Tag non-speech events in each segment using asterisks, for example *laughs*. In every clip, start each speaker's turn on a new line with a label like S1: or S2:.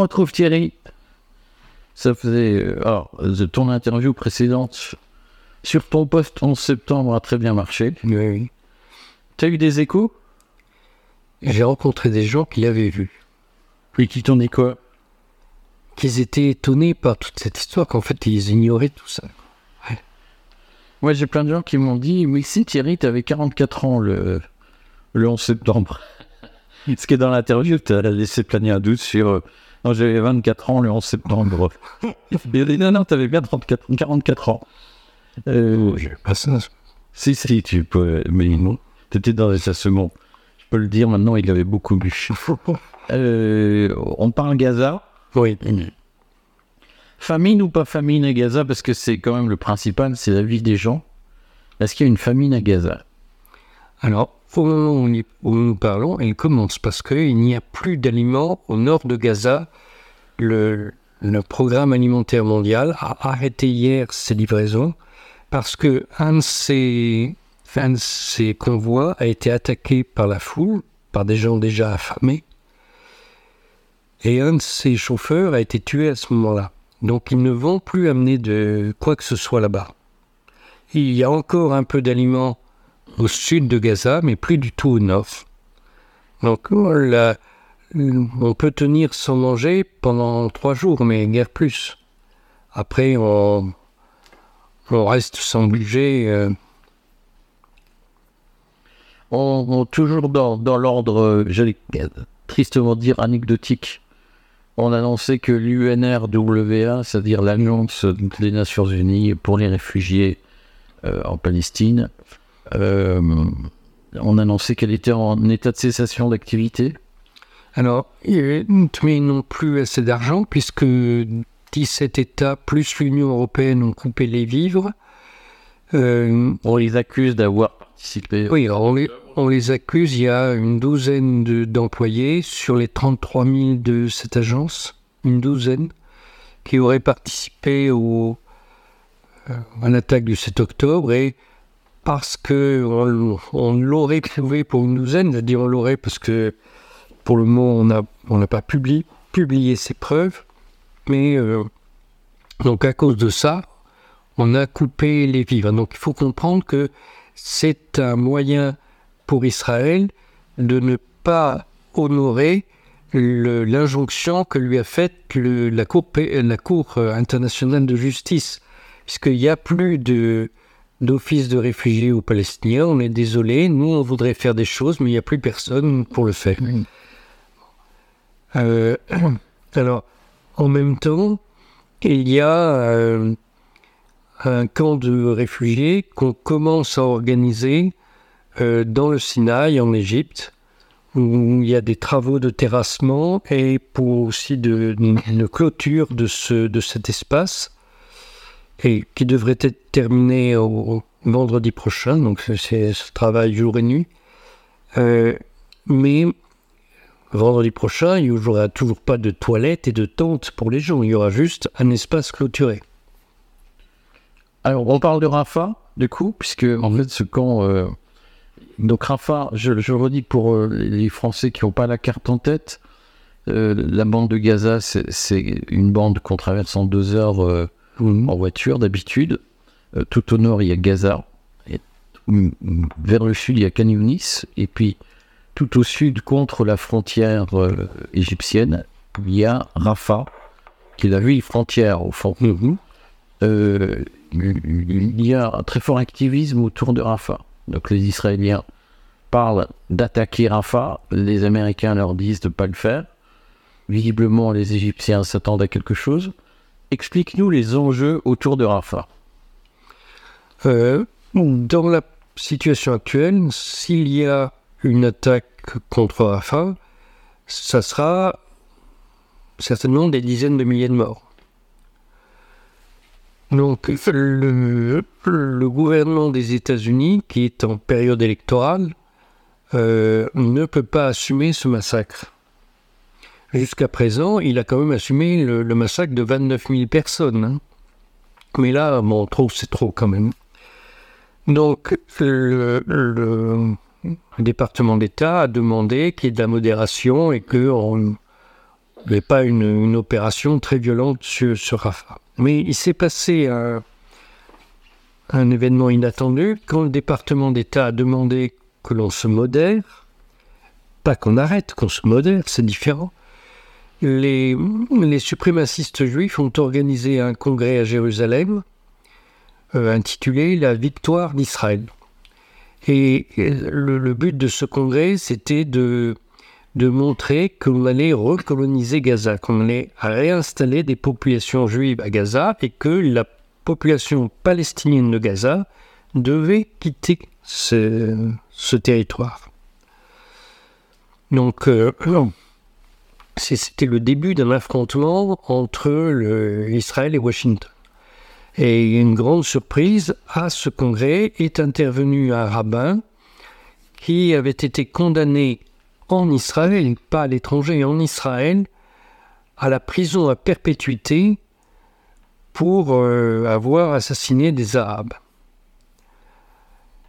S1: On retrouve Thierry. Ça faisait. euh, alors, ton interview précédente sur ton poste en septembre a très bien marché.
S2: Oui, oui.
S1: T'as eu des échos?
S2: J'ai rencontré des gens qui l'avaient vu,
S1: Puis qui t'en quoi?
S2: Qu'ils étaient étonnés par toute cette histoire, qu'en fait, ils ignoraient tout ça.
S1: Moi, j'ai plein de gens qui m'ont dit Oui, si Thierry, t'avais 44 ans le, le 11 septembre. *laughs* Ce qui est dans l'interview, t'as laissé planer un doute sur. Non, j'avais 24 ans le 11 septembre. Mais non, non, t'avais bien 34, 44 ans. Euh,
S2: J'ai pas ça.
S1: Si, si, tu peux. Mais non, t'étais dans les second. Je peux le dire maintenant, il avait beaucoup bu. *laughs* Euh, on parle Gaza.
S2: Oui.
S1: Famine ou pas famine à Gaza Parce que c'est quand même le principal, c'est la vie des gens. Est-ce qu'il y a une famine à Gaza?
S2: Alors, au moment où, nous parlons, elle commence parce qu'il n'y a plus d'aliments au nord de Gaza. Le, programme alimentaire mondial a arrêté hier ses livraisons parce que un de ces, un de ces convois a été attaqué par la foule, par des gens déjà affamés. Et un de ses chauffeurs a été tué à ce moment-là. Donc ils ne vont plus amener de quoi que ce soit là-bas. Il y a encore un peu d'aliments au sud de Gaza, mais plus du tout au nord. Donc on peut tenir sans manger pendant trois jours, mais guère plus. Après, on, reste sans budget. euh,
S1: on, Toujours dans, dans l'ordre, euh, j'allais tristement dire anecdotique, on annonçait que l'UNRWA, c'est-à-dire l'Alliance des Nations Unies pour les réfugiés euh, en Palestine, on annonçait qu'elle était en état de cessation d'activité.
S2: Alors, euh, mais ils n'ont plus assez d'argent puisque 17 États plus l'Union européenne ont coupé les vivres. Euh,
S1: On les accuse d'avoir participé.
S2: Oui, on les, on les accuse. Il y a une douzaine de- d'employés sur les 33 000 de cette agence, une douzaine, qui auraient participé au, euh, à l'attaque du 7 octobre. Et parce que on, l'aurait prouvé pour une douzaine, dis on l'aurait parce que pour le moment on n'a pas publié, publié ces preuves. Mais euh, donc à cause de ça, on a coupé les vivres. Donc il faut comprendre que c'est un moyen pour Israël de ne pas honorer l'injonction que lui a faite la Cour euh, internationale de justice. Puisqu'il n'y a plus de, d'office de réfugiés aux Palestiniens, on est désolé, nous on voudrait faire des choses, mais il n'y a plus personne pour le faire. Euh, *clears throat* alors, en même temps, il y a euh, un camp de réfugiés qu'on commence à organiser euh, dans le Sinaï, en Égypte, où il y a des travaux de terrassement et pour aussi de, une clôture de, ce, de cet espace, et qui devrait être terminé au, au vendredi prochain, donc c'est- ce travail jour et nuit. Euh, mais vendredi prochain, il n'y aura toujours pas de toilettes et de tentes pour les gens, il y aura juste un espace clôturé.
S1: Alors, on parle de Rafah, du coup, puisque en fait, ce camp. euh, donc, Rafah, je, redis pour euh, les Français qui n'ont pas la carte en tête, euh, la bande de Gaza, c'est une bande qu'on traverse en deux heures euh, en voiture d'habitude. Euh, tout au nord, il y a Gaza. Et, vers le sud, il y a Khan Younis. Et puis, tout au sud, contre la frontière euh, égyptienne, il y a Rafah, qui est la ville frontière, au fond. Euh, il y a un très fort activisme autour de Rafah. Donc les Israéliens parlent d'attaquer Rafah, les Américains leur disent de ne pas le faire. Visiblement, les Égyptiens s'attendent à quelque chose. Explique-nous les enjeux autour de Rafah.
S2: Euh, dans la situation actuelle, s'il y a une attaque contre Rafah, ça sera certainement des dizaines de milliers de morts. Donc le, le gouvernement des États-Unis, qui est en période électorale, euh, ne peut pas assumer ce massacre. Jusqu'à présent, il a quand même assumé le, massacre de 29 000 personnes. hein. Mais là, bon, trop, c'est trop quand même. Donc, le, département d'État a demandé qu'il y ait de la modération et qu'on mais pas une, opération très violente sur, sur Rafah. Mais il s'est passé un événement inattendu quand le département d'État a demandé que l'on se modère, pas qu'on arrête, qu'on se modère, c'est différent. Les, suprémacistes juifs ont organisé un congrès à Jérusalem euh, intitulé La victoire d'Israël. Et le, but de ce congrès, c'était de, de montrer qu'on allait recoloniser Gaza, qu'on allait réinstaller des populations juives à Gaza et que la population palestinienne de Gaza devait quitter ce, territoire. Donc, euh, c'était le début d'un affrontement entre Israël et Washington. Et une grande surprise, à ce congrès est intervenu un rabbin qui avait été condamné en Israël, pas à l'étranger, en Israël, à la prison à perpétuité pour euh, avoir assassiné des Arabes.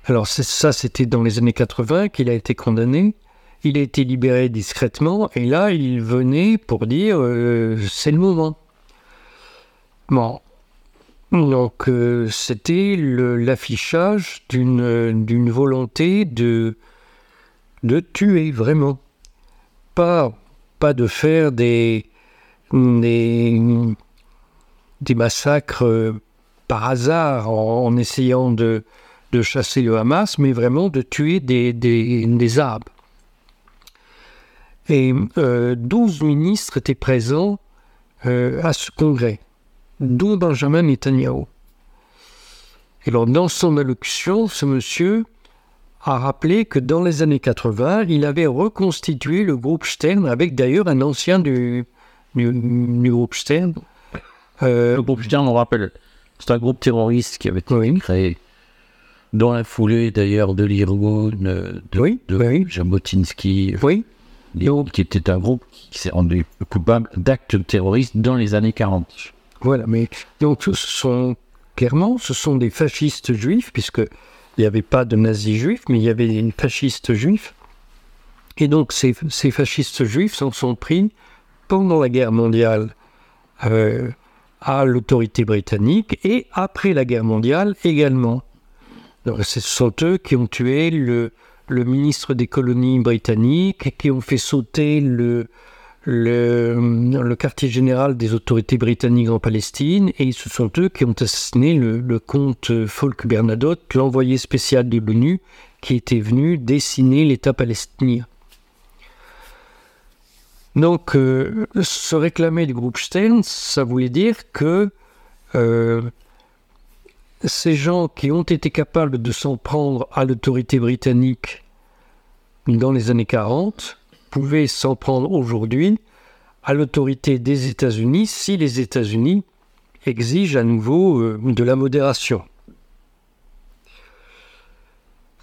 S2: Alors ça, c'était dans les années 80 qu'il a été condamné. Il a été libéré discrètement et là, il venait pour dire euh, c'est le moment. Bon. Donc euh, c'était l'affichage d'une volonté de, de tuer vraiment. Pas, pas de faire des, des, massacres euh, par hasard en, essayant de, chasser le Hamas, mais vraiment de tuer des, des, des Arabes. Et euh, 12 ministres étaient présents euh, à ce congrès, dont Benjamin Netanyahu. Et alors, dans son allocution, ce monsieur a rappelé que dans les années 80, il avait reconstitué le groupe Stern avec d'ailleurs un ancien du, du, du groupe Stern,
S1: euh, le groupe Stern, on rappelle, c'est un groupe terroriste qui avait été créé dans la foulée d'ailleurs de l'Irgun, de, de Jabotinsky,
S2: oui.
S1: Qui était un groupe qui s'est rendu coupable d'actes terroristes dans les années 40.
S2: Voilà, mais donc ce sont clairement, ce sont des fascistes juifs, puisque il n'y avait pas de nazis juifs, mais il y avait des fascistes juifs. Et donc ces, ces fascistes juifs s'en sont pris pendant la guerre mondiale euh, à l'autorité britannique et après la guerre mondiale également. Ce sont eux qui ont tué le, le ministre des colonies britanniques, qui ont fait sauter le, le, quartier général des autorités britanniques en Palestine, et ce sont eux qui ont assassiné le, le comte Folk Bernadotte, l'envoyé spécial de l'ONU, qui était venu dessiner l'État palestinien. Donc, euh, se réclamer du groupe Stern, ça voulait dire que euh, ces gens qui ont été capables de s'en prendre à l'autorité britannique dans les années 40 pouvaient s'en prendre aujourd'hui à l'autorité des États-Unis si les États-Unis exigent à nouveau euh, de la modération.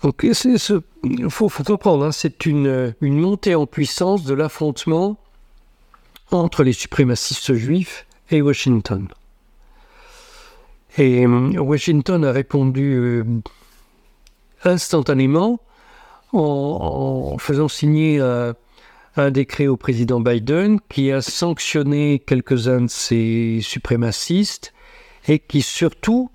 S2: Donc, il faut, comprendre, hein, c'est une, une, montée en puissance de l'affrontement entre les suprémacistes juifs et Washington. Et euh, Washington a répondu euh, instantanément en, faisant signer euh, un décret au président Biden qui a sanctionné quelques-uns de ces suprémacistes et qui surtout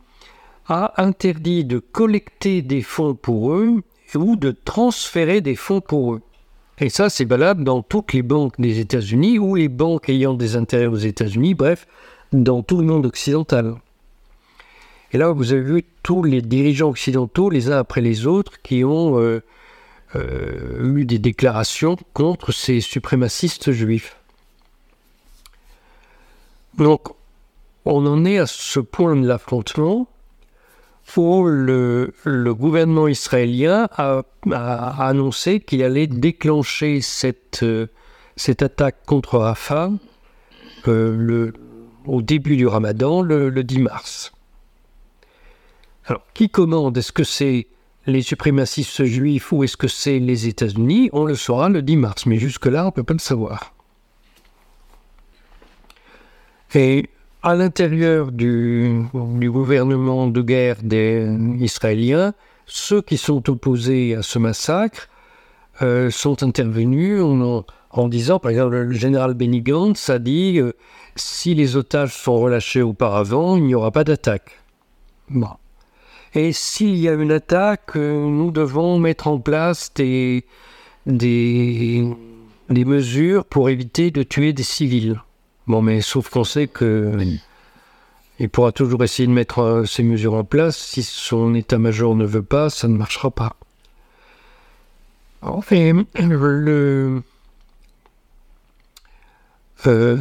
S2: a interdit de collecter des fonds pour eux ou de transférer des fonds pour eux. Et ça, c'est valable dans toutes les banques des États-Unis ou les banques ayant des intérêts aux États-Unis, bref, dans tout le monde occidental. Et là, vous avez vu tous les dirigeants occidentaux, les uns après les autres, qui ont euh, euh, eu des déclarations contre ces suprémacistes juifs. Donc, on en est à ce point de l'affrontement où le, gouvernement israélien a, annoncé qu'il allait déclencher cette, euh, cette attaque contre Rafah le, au début du ramadan, le, 10 mars. Alors, qui commande? Est-ce que c'est les suprémacistes juifs ou est-ce que c'est les États-Unis? On le saura le 10 mars, mais jusque-là, on ne peut pas le savoir. Et à l'intérieur du, gouvernement de guerre des Israéliens, ceux qui sont opposés à ce massacre euh, sont intervenus en, disant, par exemple, le général Benny Gantz a dit euh, si les otages sont relâchés auparavant, il n'y aura pas d'attaque. Bon. Et s'il y a une attaque, euh, nous devons mettre en place des, des, des mesures pour éviter de tuer des civils. Bon, mais sauf qu'on sait que il pourra toujours essayer de mettre euh, ces mesures en place. Si son état-major ne veut pas, ça ne marchera pas. Enfin, le, euh,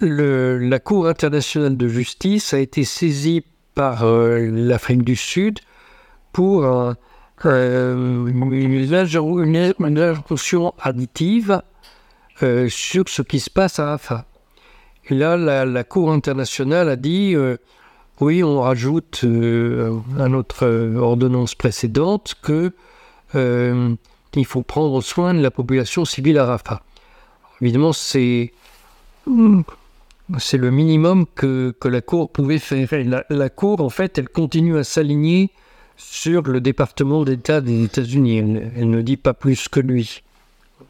S2: le, la Cour internationale de justice a été saisie par euh, l'Afrique du Sud pour euh, une, une, injonction additive sur ce qui se passe à Rafah. Et là, la, Cour internationale a dit oui, on rajoute euh, à notre ordonnance précédente que euh, il faut prendre soin de la population civile à Rafah. Évidemment, c'est c'est le minimum que, la Cour pouvait faire. La, Cour, en fait, elle continue à s'aligner sur le département d'État des États-Unis. Elle, ne dit pas plus que lui. Il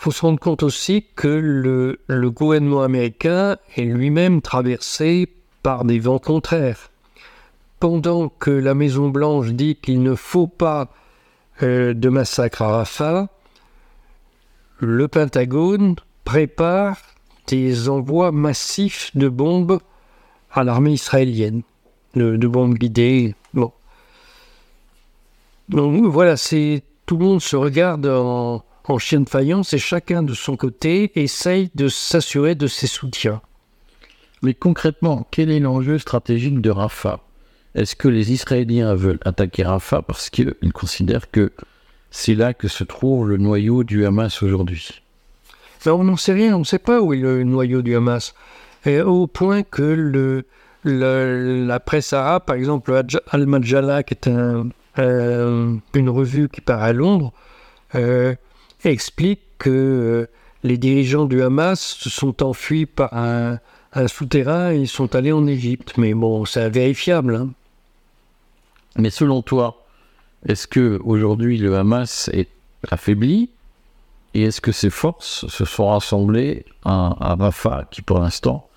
S2: faut se rendre compte aussi que le, le gouvernement américain est lui-même traversé par des vents contraires. Pendant que la Maison-Blanche dit qu'il ne faut pas euh, de massacre à Rafah, le Pentagone prépare des envois massifs de bombes à l'armée israélienne, de, bombes guidées. Donc voilà, tout le monde se regarde en, en chien de faïence et chacun de son côté essaye de s'assurer de ses soutiens.
S1: Mais concrètement, quel est l'enjeu stratégique de Rafah? Est-ce que les Israéliens veulent attaquer Rafah parce qu'ils considèrent que c'est là que se trouve le noyau du Hamas aujourd'hui?
S2: Ben, On n'en sait rien, on ne sait pas où est le noyau du Hamas. Au point que la presse arabe, par exemple Al-Majala, qui est euh, une revue qui part à Londres, euh, explique que euh, les dirigeants du Hamas se sont enfuis par un, un souterrain et ils sont allés en Égypte. Mais bon, c'est invérifiable. Hein.
S1: Mais selon toi, est-ce que aujourd'hui le Hamas est affaibli et est-ce que ses forces se sont rassemblées à, à Rafah, qui pour l'instant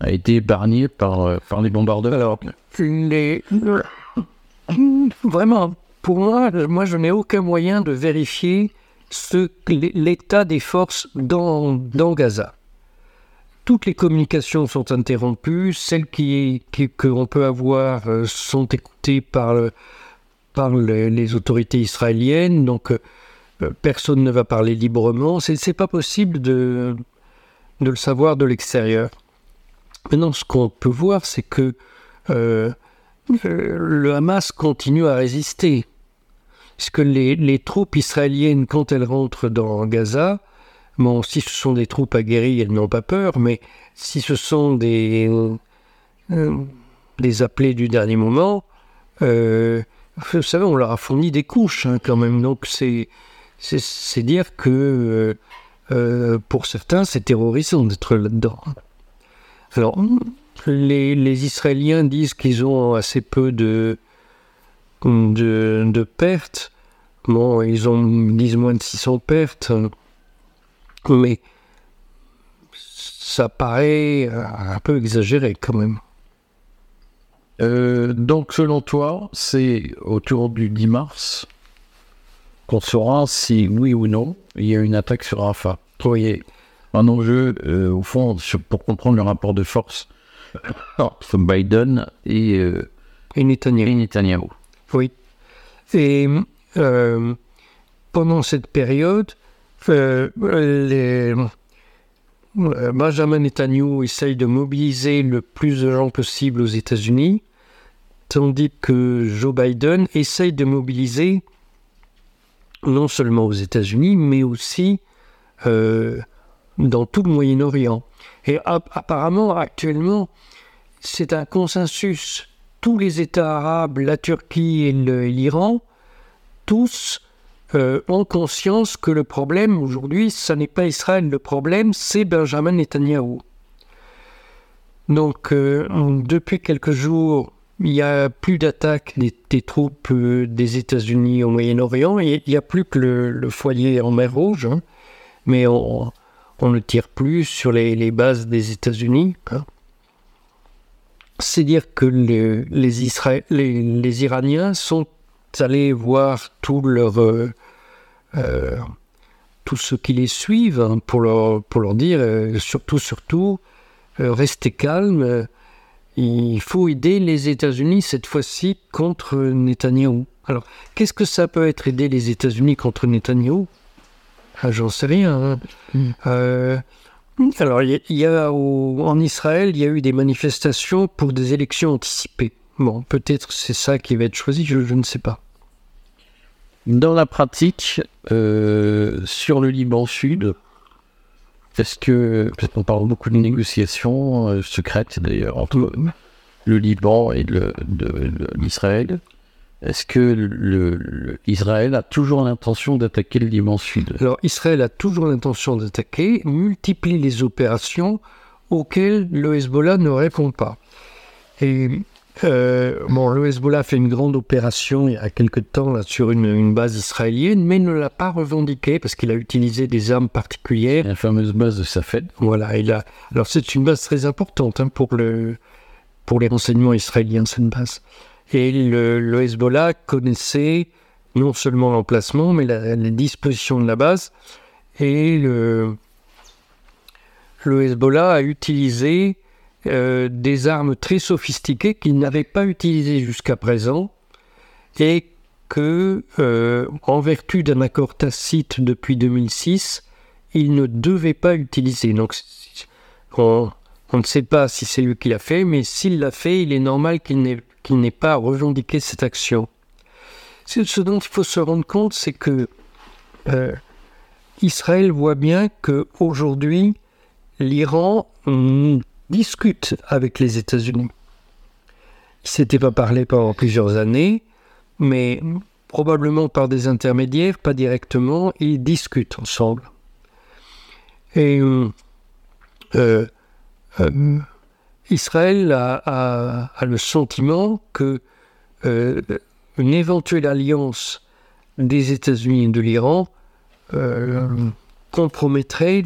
S1: a été épargné par, par les bombardements
S2: Alors, les... vraiment, pour moi, moi je n'ai aucun moyen de vérifier l'état des forces dans, Gaza. Toutes les communications sont interrompues, celles qui, qui peut avoir euh, sont écoutées par, le, par le, les autorités israéliennes, donc euh, personne ne va parler librement. C'est, c'est pas possible de, le savoir de l'extérieur. Maintenant, ce qu'on peut voir, c'est que euh, le Hamas continue à résister. Parce que les, troupes israéliennes, quand elles rentrent dans Gaza, Bon, si ce sont des troupes aguerries, elles n'ont pas peur, mais si ce sont des, euh, appelés du dernier moment, euh, vous savez, on leur a fourni des couches hein, quand même. Donc c'est, c'est, dire que euh, pour certains, c'est terrorisant d'être là-dedans. Alors, les, Israéliens disent qu'ils ont assez peu de, pertes. Bon, ils ont, disent moins de 600 pertes mais ça paraît un peu exagéré quand même.
S1: Euh, donc, selon toi, c'est autour du 10 mars qu'on saura si, oui ou non, il y a une attaque sur Rafah.
S2: Oui.
S1: Un enjeu, euh, au fond, sur, pour comprendre le rapport de force *coughs* entre Biden et, euh,
S2: et Netanyahu.
S1: et Netanyahu.
S2: Oui. Et euh, pendant cette période, euh, les, Benjamin Netanyahu essaye de mobiliser le plus de gens possible aux États-Unis, tandis que Joe Biden essaye de mobiliser non seulement aux États-Unis, mais aussi euh, dans tout le Moyen-Orient. Et apparemment, actuellement, c'est un consensus. Tous les États arabes, la Turquie et l'Iran, tous euh, ont conscience que le problème aujourd'hui, ce n'est pas Israël, le problème, c'est Benjamin Netanyahou. Donc, euh, depuis quelques jours, il n'y a plus d'attaque des, troupes euh, des États-Unis au Moyen-Orient. Il n'y a plus que le, foyer en mer Rouge, hein. mais on, ne tire plus sur les, bases des États-Unis. Hein. C'est dire que les, Iraniens sont allés voir tout leur, euh, euh, tous ceux qui les suivent hein, pour, leur, pour leur dire surtout, surtout, restez calmes il faut aider les États-Unis cette fois-ci contre Netanyahou. Alors, qu'est-ce que ça peut être aider les États-Unis contre Netanyahou ah, J'en sais rien. Hein. Hmm. Euh, alors, il y, a en Israël, il y a eu des manifestations pour des élections anticipées. Bon, peut-être c'est ça qui va être choisi, je, ne sais pas.
S1: Dans la pratique, euh, sur le Liban Sud, est-ce que, parce qu'on parle beaucoup de négociations euh, secrètes d'ailleurs entre le Liban et l'Israël, est-ce que l'Israël a toujours l'intention d'attaquer le Liban Sud?
S2: Alors Israël a toujours l'intention d'attaquer, multiplie les opérations auxquelles le Hezbollah ne répond pas. Et euh, bon, le Hezbollah fait une grande opération il y a quelque temps là, sur une, base israélienne, mais ne l'a pas revendiquée parce qu'il a utilisé des armes particulières.
S1: La fameuse base de Safed.
S2: Voilà, il a... alors c'est une base très importante hein, pour, le, pour les renseignements israéliens, cette base. Et le, Hezbollah connaissait non seulement l'emplacement, mais la, les dispositions de la base. Et le, le Hezbollah a utilisé euh, des armes très sophistiquées qu'il n'avait pas utilisées jusqu'à présent et que, euh, en vertu d'un accord tacite depuis 2006, il ne devait pas utiliser. Donc, on, ne sait pas si c'est lui qui l'a fait, mais s'il l'a fait, il est normal qu'il n'ait pas revendiqué cette action. Ce dont il faut se rendre compte, c'est que euh, Israël voit bien que aujourd'hui, l'Iran discute avec les États-Unis. Il s'était pas parlé pendant plusieurs années, mais probablement par des intermédiaires, pas directement, ils discutent ensemble. Et euh, euh, euh, Israël a, le sentiment que une éventuelle alliance des États-Unis et de l'Iran compromettrait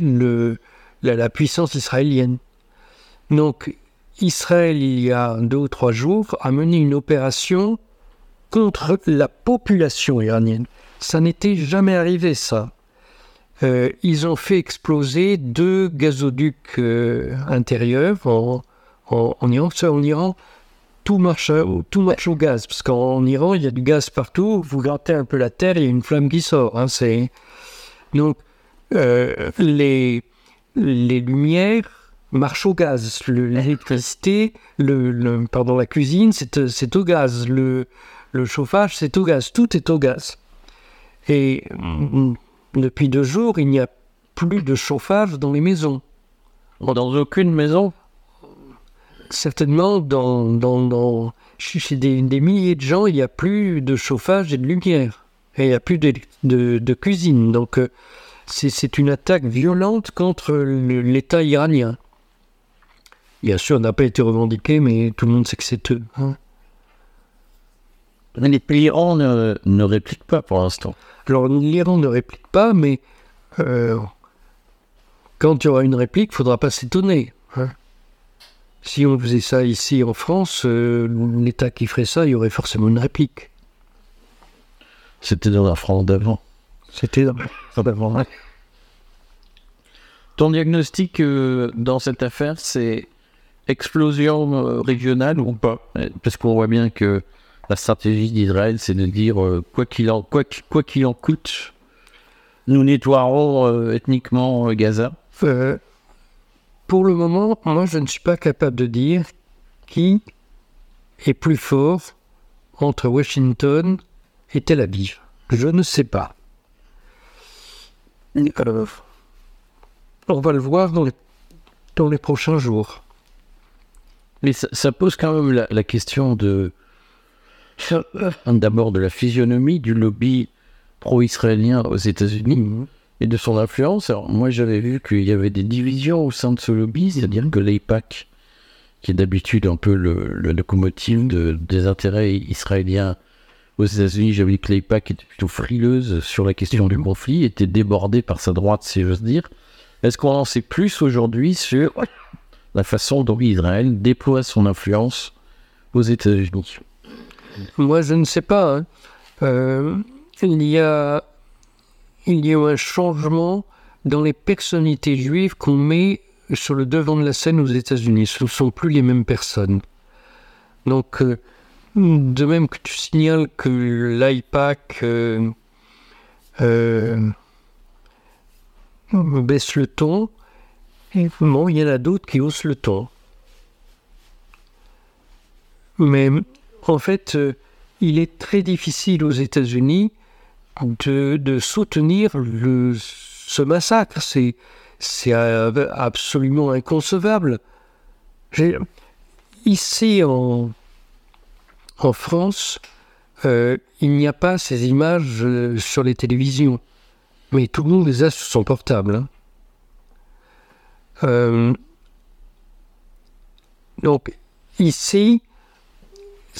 S2: la puissance israélienne. Donc, Israël, il y a deux ou trois jours, a mené une opération contre la population iranienne. Ça n'était jamais arrivé, ça. Euh, ils ont fait exploser deux gazoducs euh, intérieurs en, Iran. En Iran, tout marche, tout marche au gaz, parce qu'en Iran, il y a du gaz partout. Vous grattez un peu la terre, il y a une flamme qui sort. Hein, Donc, euh, les, les lumières marche au gaz. L'électricité, le, pardon, la cuisine, c'est au gaz. Le, le chauffage, c'est au gaz. Tout est au gaz. Et mm, depuis deux jours, il n'y a plus de chauffage dans les maisons.
S1: Dans aucune maison
S2: Certainement, dans, dans, dans chez des, des, milliers de gens, il n'y a plus de chauffage et de lumière. Et il n'y a plus de, de, de cuisine. Donc, euh, c'est une attaque violente contre l'État iranien. Bien sûr, n'a pas été revendiqué, mais tout le monde sait que c'est eux. Hein.
S1: L'Iran ne, ne, réplique pas pour l'instant.
S2: Alors l'Iran ne réplique pas, mais euh, quand il y aura une réplique, il ne faudra pas s'étonner. Hein. Si on faisait ça ici en France, euh, l'État qui ferait ça, il y aurait forcément une réplique.
S1: C'était dans la France d'avant.
S2: C'était dans la France d'avant.
S1: Ton diagnostic euh, dans cette affaire, c'est explosion euh, régionale ou pas? Parce qu'on voit bien que la stratégie d'Israël, c'est de dire euh, quoi qu'il en, quoi, quoi qu'il en coûte, nous nettoierons euh, ethniquement Gaza.
S2: pour le moment, moi, je ne suis pas capable de dire qui est plus fort entre Washington et Tel Aviv. Je ne sais pas. on va le voir dans les, dans les prochains jours.
S1: Mais ça, pose quand même la, question de. D'abord de la physionomie du lobby pro-israélien aux États-Unis mhm. et de son influence. Alors, moi, j'avais vu qu'il y avait des divisions au sein de ce lobby, c'est-à-dire que l'AIPAC, qui est d'habitude un peu le, le locomotive de, des intérêts israéliens aux États-Unis, j'avais dit que l'AIPAC était plutôt frileuse sur la question du conflit, était débordée par sa droite, si j'ose dire. Est-ce qu'on en sait plus aujourd'hui sur la façon dont Israël déploie son influence aux États-Unis
S2: Moi, je ne sais pas. hein. Euh, il, y a, il y a un changement dans les personnalités juives qu'on met sur le devant de la scène aux États-Unis. Ce ne sont plus les mêmes personnes. Donc, euh, de même que tu signales que l'IPAC euh, baisse le ton, bon, il y en a d'autres qui haussent le ton. Mais en fait, euh, il est très difficile aux États-Unis de, soutenir ce massacre. C'est, absolument inconcevable. Ici, en, en France, euh, il n'y a pas ces images euh, sur les télévisions. Mais tout le monde les a sur son portable. hein. Euh, donc, ici,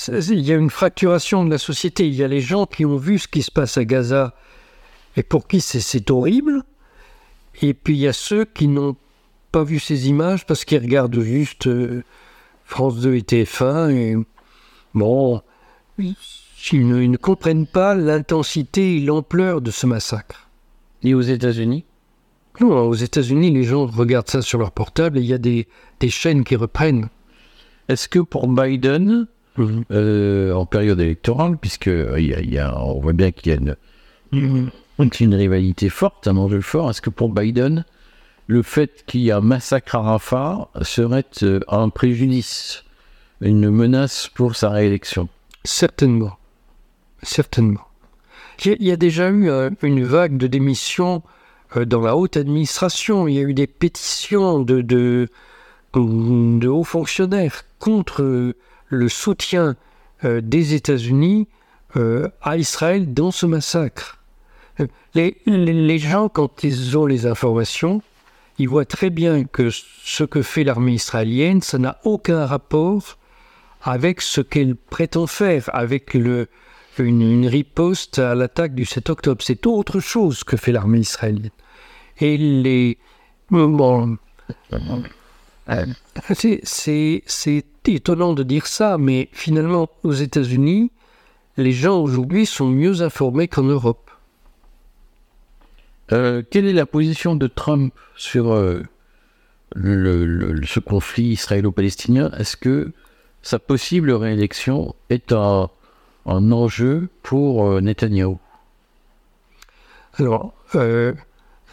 S2: il y a une fracturation de la société. Il y a les gens qui ont vu ce qui se passe à Gaza et pour qui c'est- horrible. Et puis il y a ceux qui n'ont pas vu ces images parce qu'ils regardent juste euh, France 2 et TF1 et bon, ils ne, ils ne comprennent pas l'intensité et l'ampleur de ce massacre.
S1: Et aux États-Unis?
S2: Non, aux États-Unis, les gens regardent ça sur leur portable et il y a des, des chaînes qui reprennent.
S1: Est-ce que pour Biden, euh, en période électorale, puisque euh, y a- il y a- on voit bien qu'il y a une, une rivalité forte, un enjeu fort, est-ce que pour Biden, le fait qu'il y ait un massacre à Rafah serait euh, un préjudice, une menace pour sa réélection?
S2: Certainement. Certainement. Il y a, déjà eu une vague de démissions dans la haute administration. Il y a eu des pétitions de, hauts fonctionnaires contre euh, le soutien euh, des États-Unis euh, à Israël dans ce massacre. Euh, les, les gens, quand ils ont les informations, ils voient très bien que ce que fait l'armée israélienne, ça n'a aucun rapport avec ce qu'elle prétend faire, avec le, une, riposte à l'attaque du 7 octobre. C'est autre chose que fait l'armée israélienne. Et les... Bon, c'est- c'est étonnant de dire ça, mais finalement, aux États-Unis, les gens aujourd'hui sont mieux informés qu'en Europe.
S1: Euh, quelle est la position de Trump sur euh, le- ce conflit israélo-palestinien? Est-ce que sa possible réélection est un, un enjeu pour euh, Netanyahou
S2: Alors, euh,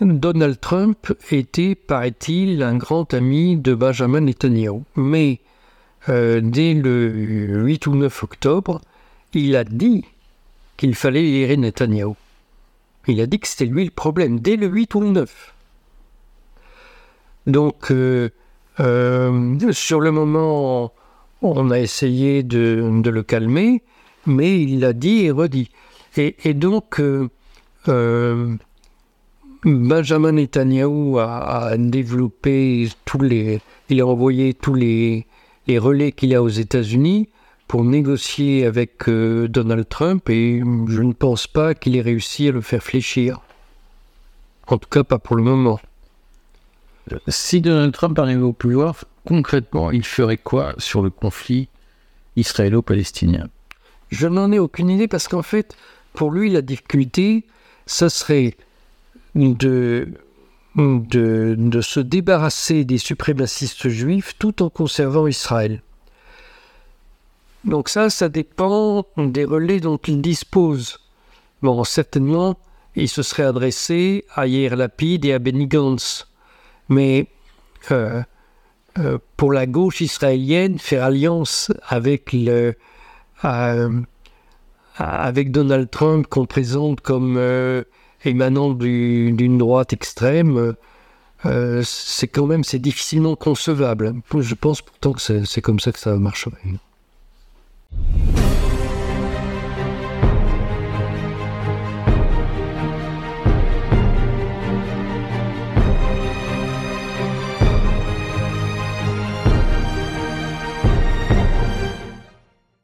S2: Donald Trump était, paraît-il, un grand ami de Benjamin Netanyahu. Mais euh, dès le 8 ou 9 octobre, il a dit qu'il fallait virer Netanyahu. Il a dit que c'était lui le problème, dès le 8 ou le 9. Donc, sur le moment, on a essayé de le calmer, mais il l'a dit et redit. Et, et donc, euh, euh, Benjamin Netanyahu a, a développé tous les. Il a envoyé tous les, les relais qu'il a aux États-Unis pour négocier avec euh, Donald Trump et je ne pense pas qu'il ait réussi à le faire fléchir. En tout cas, pas pour le moment.
S1: Si Donald Trump arrivait au pouvoir, concrètement, il ferait quoi sur le conflit israélo-palestinien?
S2: Je n'en ai aucune idée parce qu'en fait, pour lui, la difficulté, ça serait de, de, se débarrasser des suprémacistes juifs tout en conservant Israël. Donc ça, ça dépend des relais dont il dispose. Bon, certainement, il se serait adressé à Yair Lapid et à Benny Gantz. Mais euh, euh, pour la gauche israélienne, faire alliance avec le, avec Donald Trump qu'on présente comme euh, émanant du- d'une droite extrême, euh, c'est quand même c'est difficilement concevable. Je pense pourtant que c'est comme ça que ça marcherait.